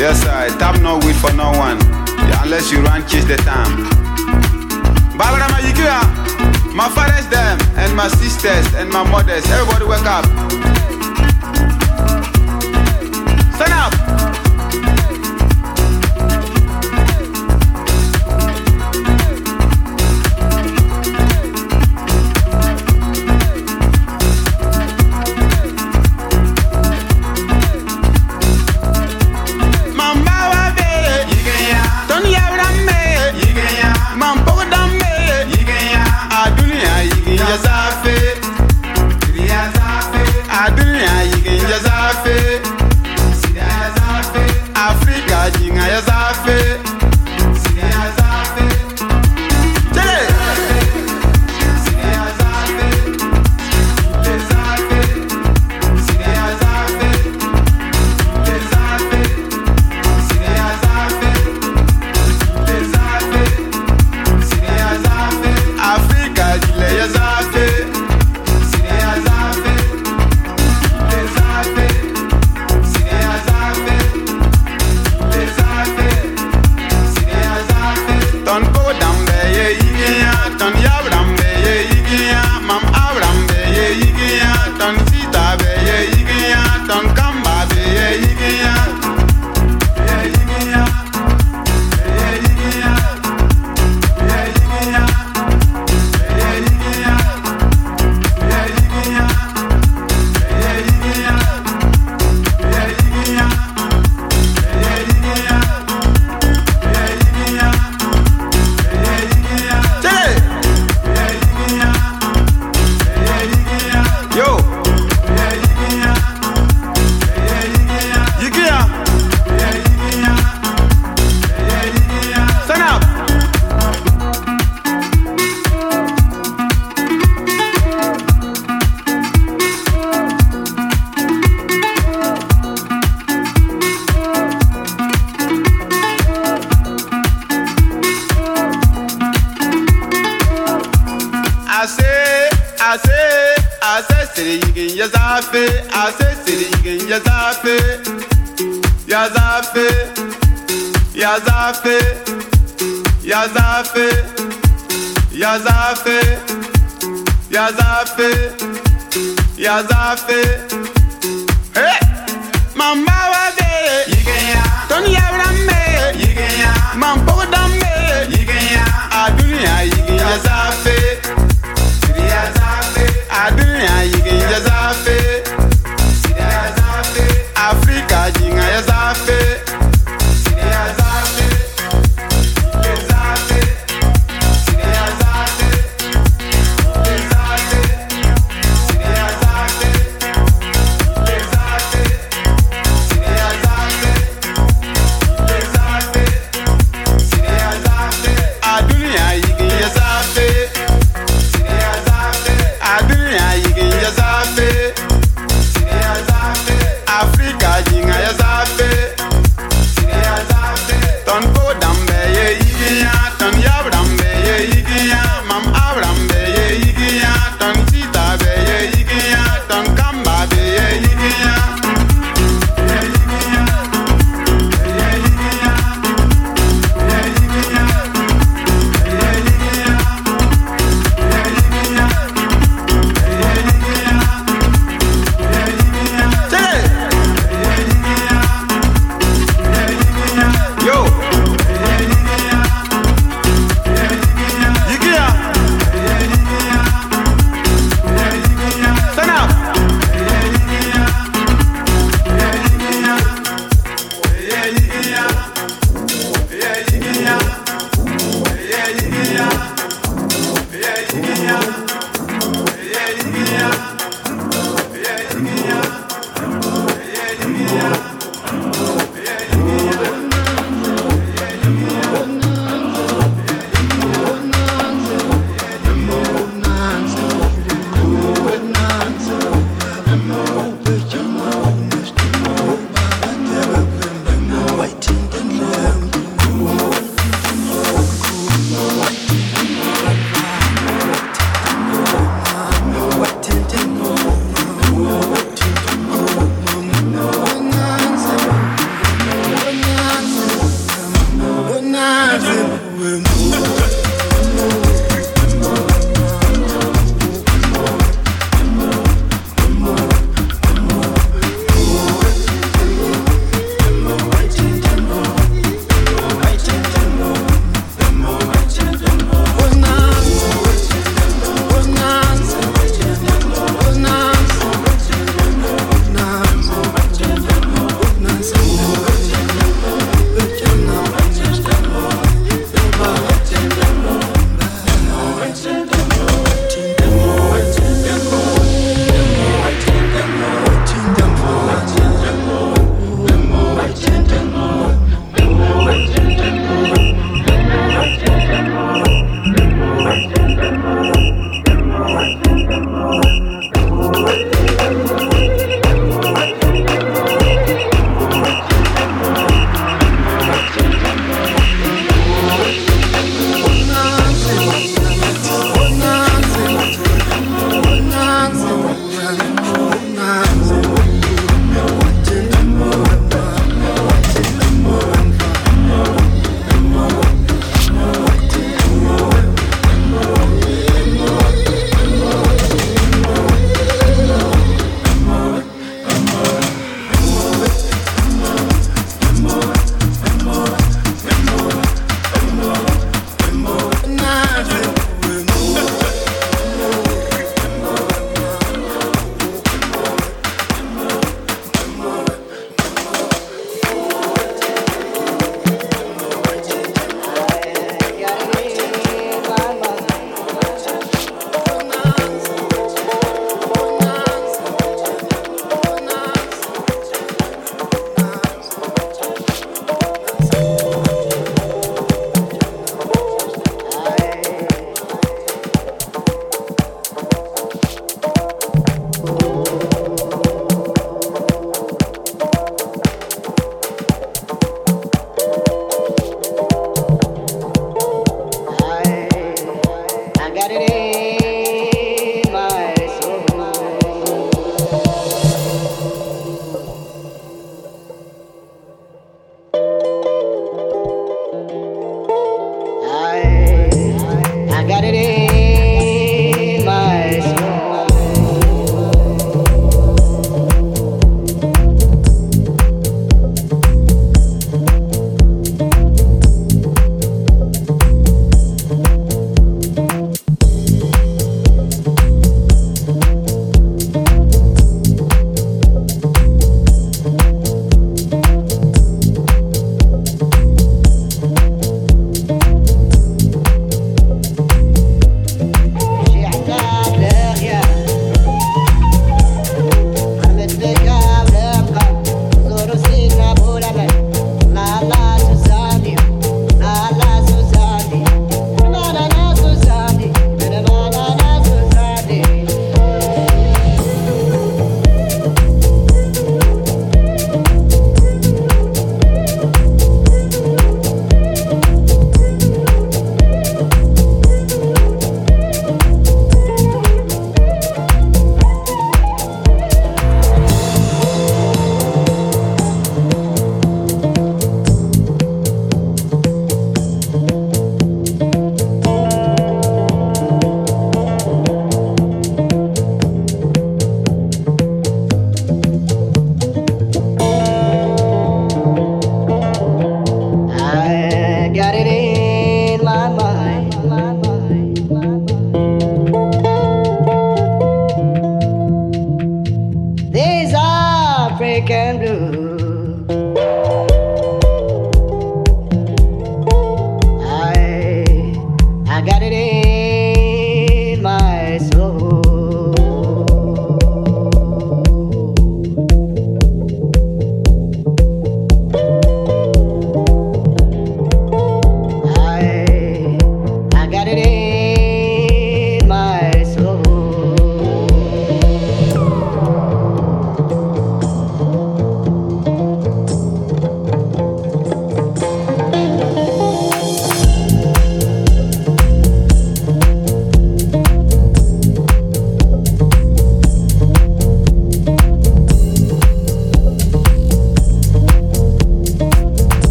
Yes, I time no wait for no one. Yeah, unless you run, chase the time. Babarama Yikia, my fathers, them, and my sisters, and my mothers. Everybody wake up.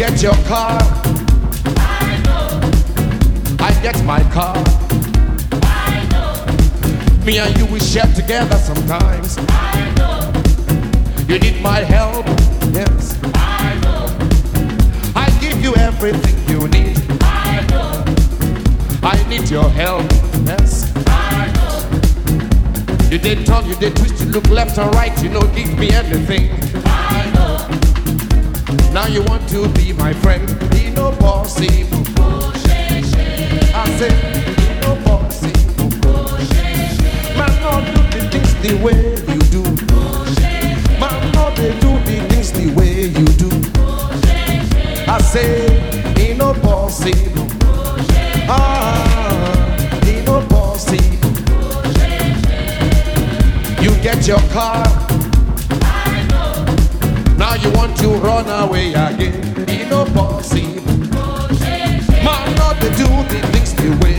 Get your car. I get my car. Me and you we share together sometimes. You need my help, yes. I give you everything you need. I need your help, yes. You did turn, you did twist, you look left and right, you know, give me anything. Now you want to be my friend, be no bossy. I said, no bossy. Man, not do the things the way you do. Man, not they do the things the way you do. I say, ain't no bossy. Ah, ain't no bossy. You get your car. You want to run away again. Ain't no bossy. Man, not to do the things the way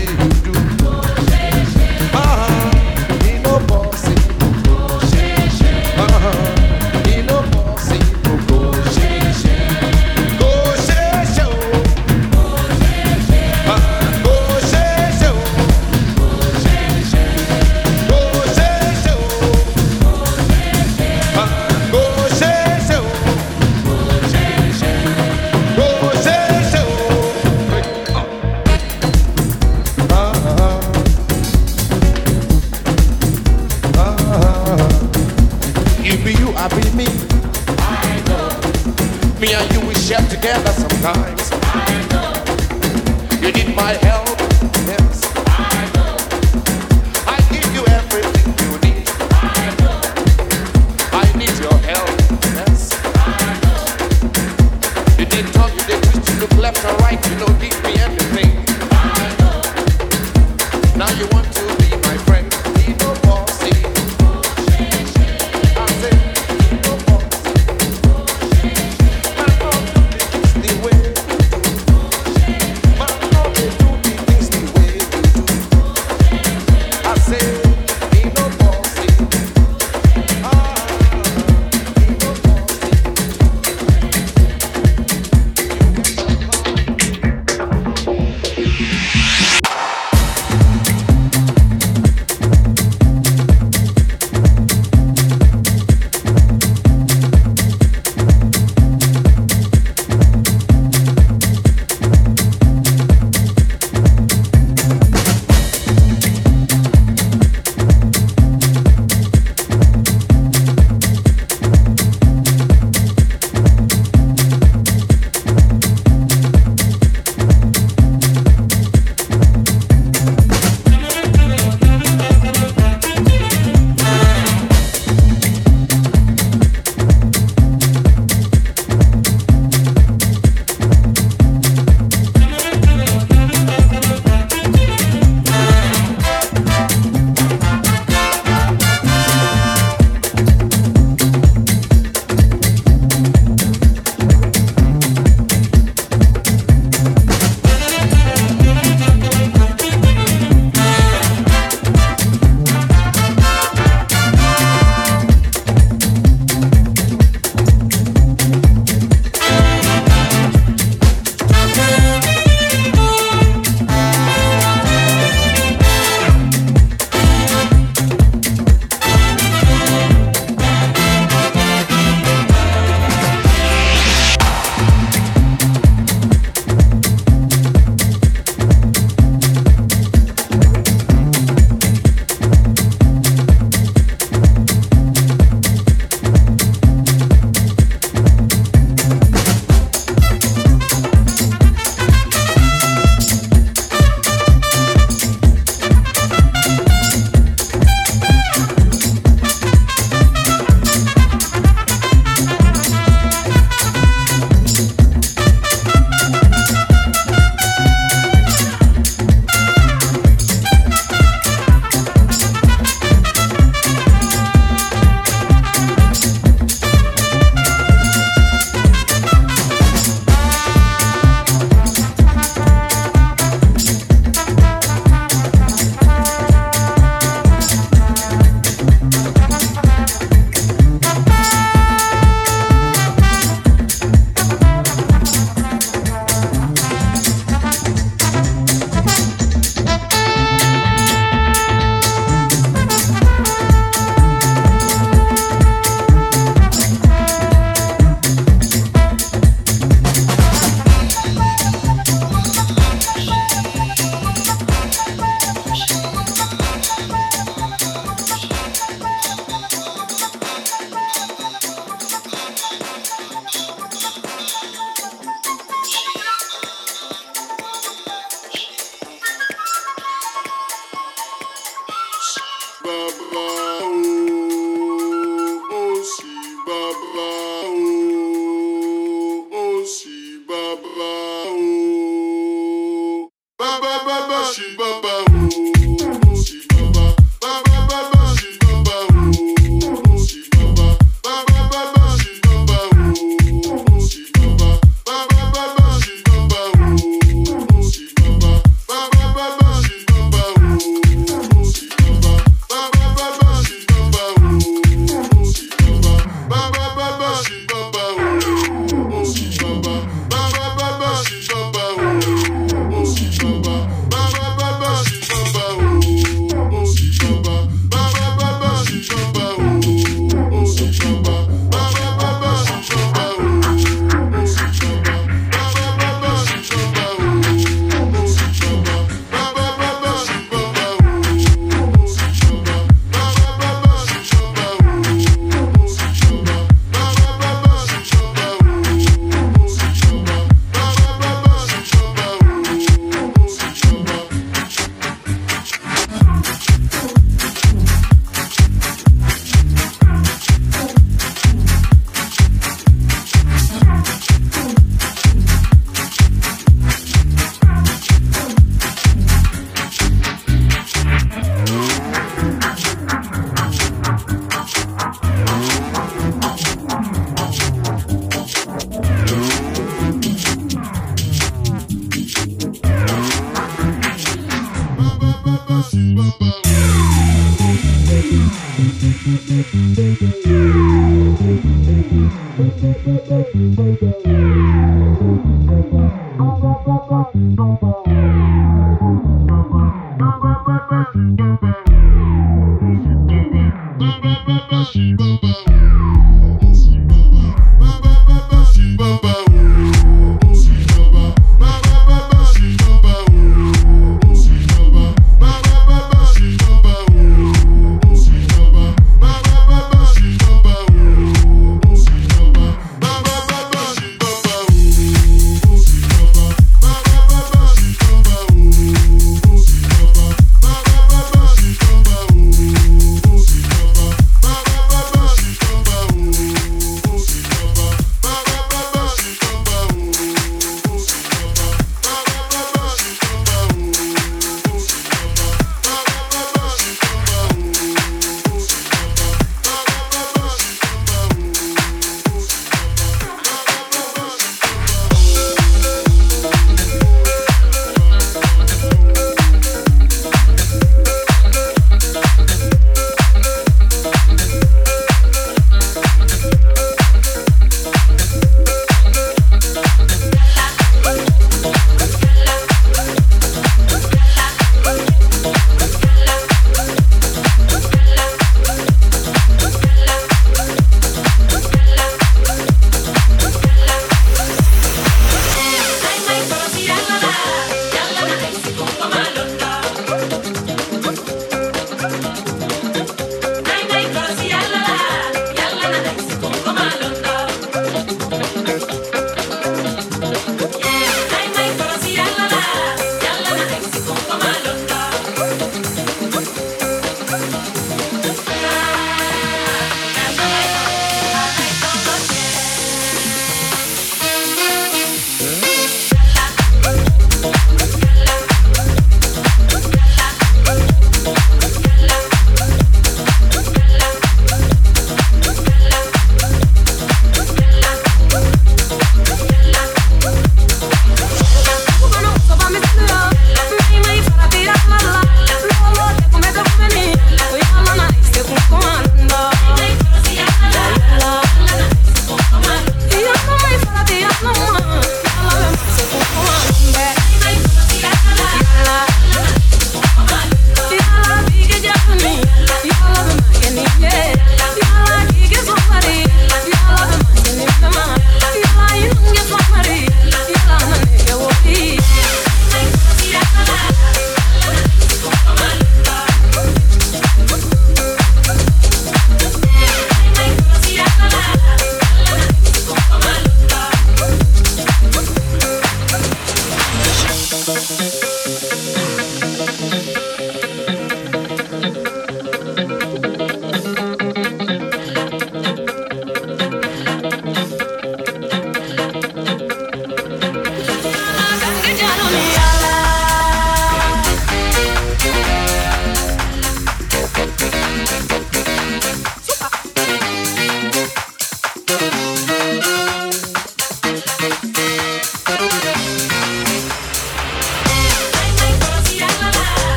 blah, blah.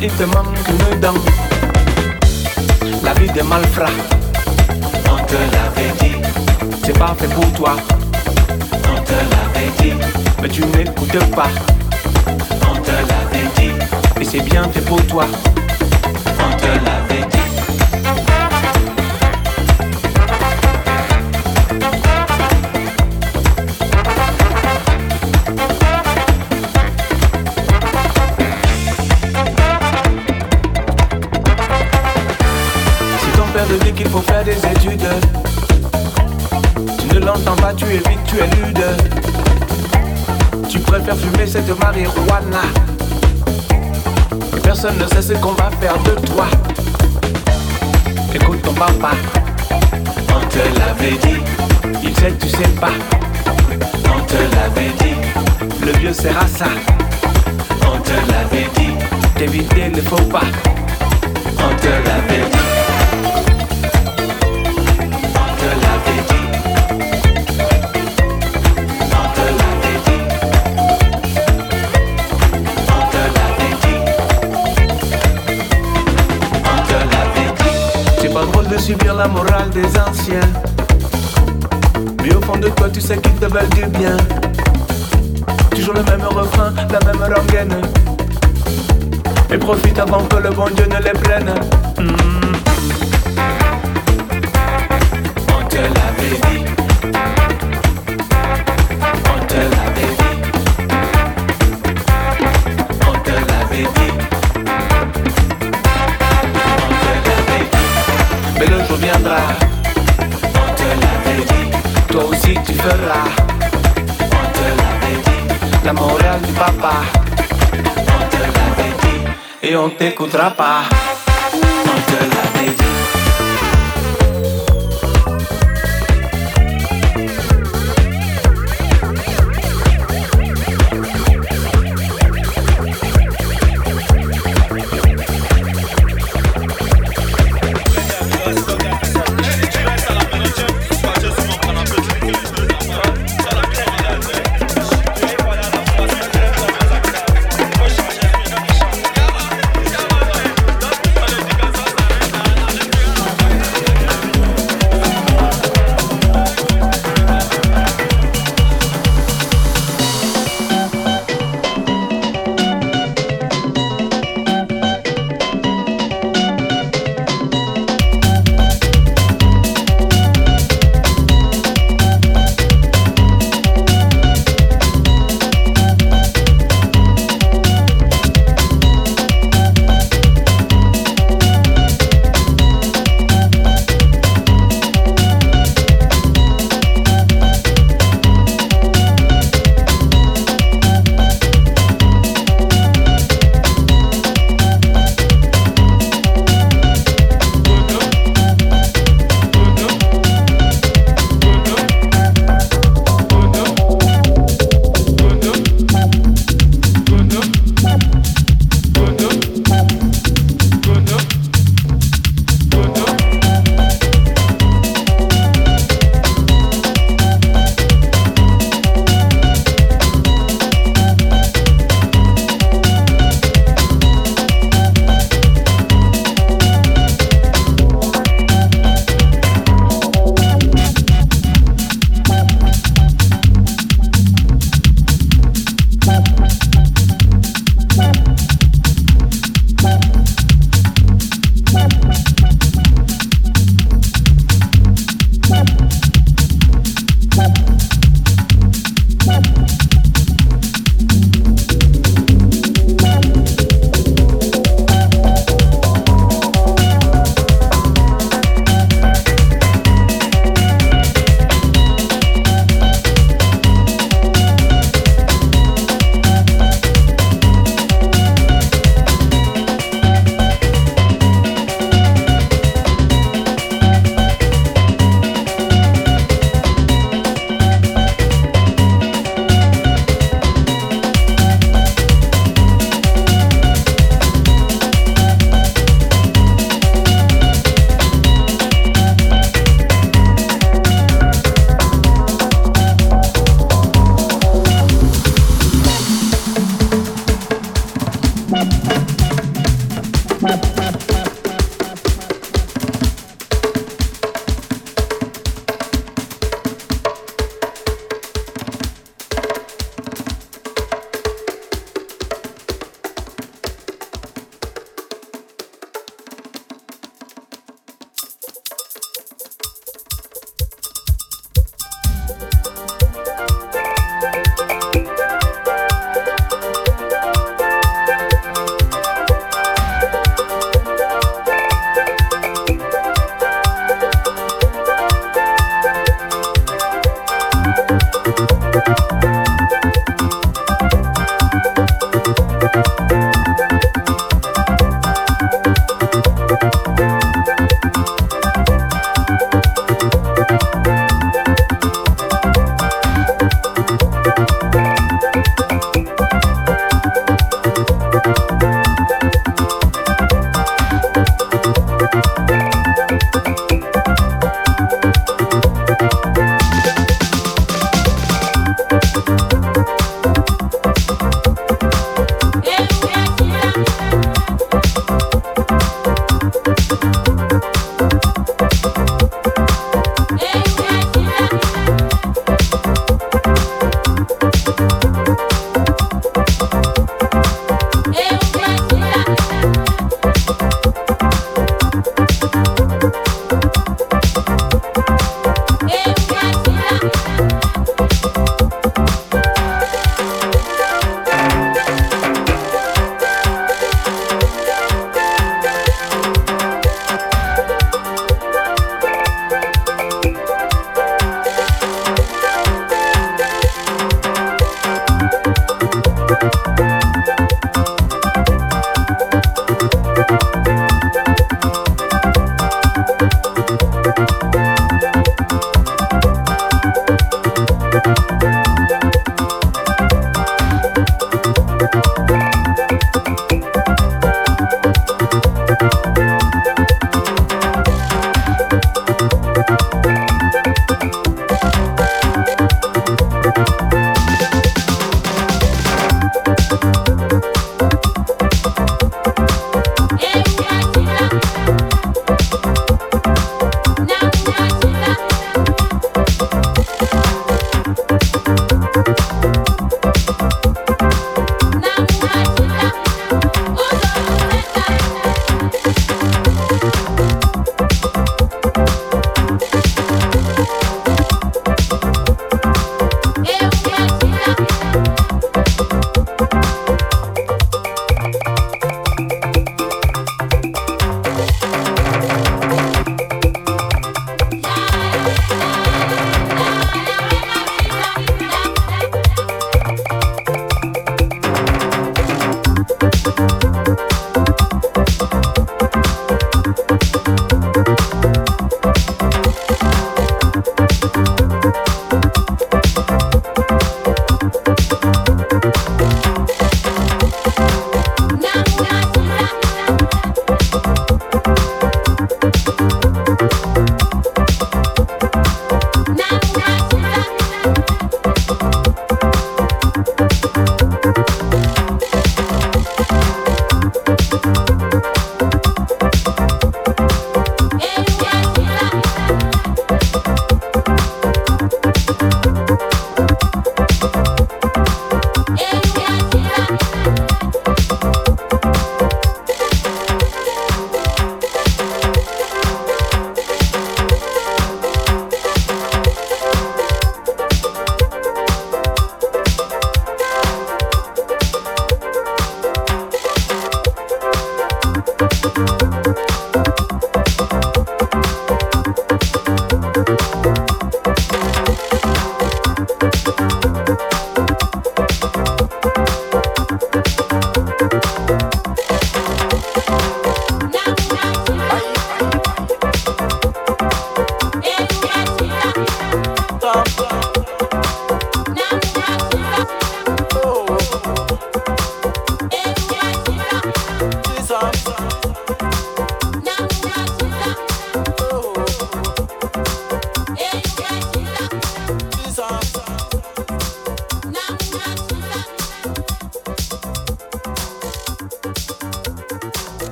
Il te manque une dent. La vie des malfrats, on te l'avait dit. C'est pas fait pour toi, on te l'avait dit. Mais tu n'écoutes pas, on te l'avait dit. Et c'est bien fait pour toi, on te l'avait dit. Faire des études, tu ne l'entends pas, tu évites, tu éludes. Tu préfères fumer cette marijuana. Personne ne sait ce qu'on va faire de toi. Écoute ton papa, on te l'avait dit. Il sait, tu sais pas. On te l'avait dit. Le vieux sert à ça. On te l'avait dit. D'éviter ne faut pas. On te l'avait dit. Subir la morale des anciens. Mais au fond de toi, tu sais qu'ils te veulent du bien. Toujours le même refrain, la même rengaine. Et profite avant que le bon Dieu ne les prenne. Hmm. On te l'avait dit. Dit. Mais le jour viendra. On te l'avait dit. Toi aussi tu feras. On te l'avait dit. La morale du papa. On te l'avait dit. Et on t'écoutera pas. On te l'avait dit.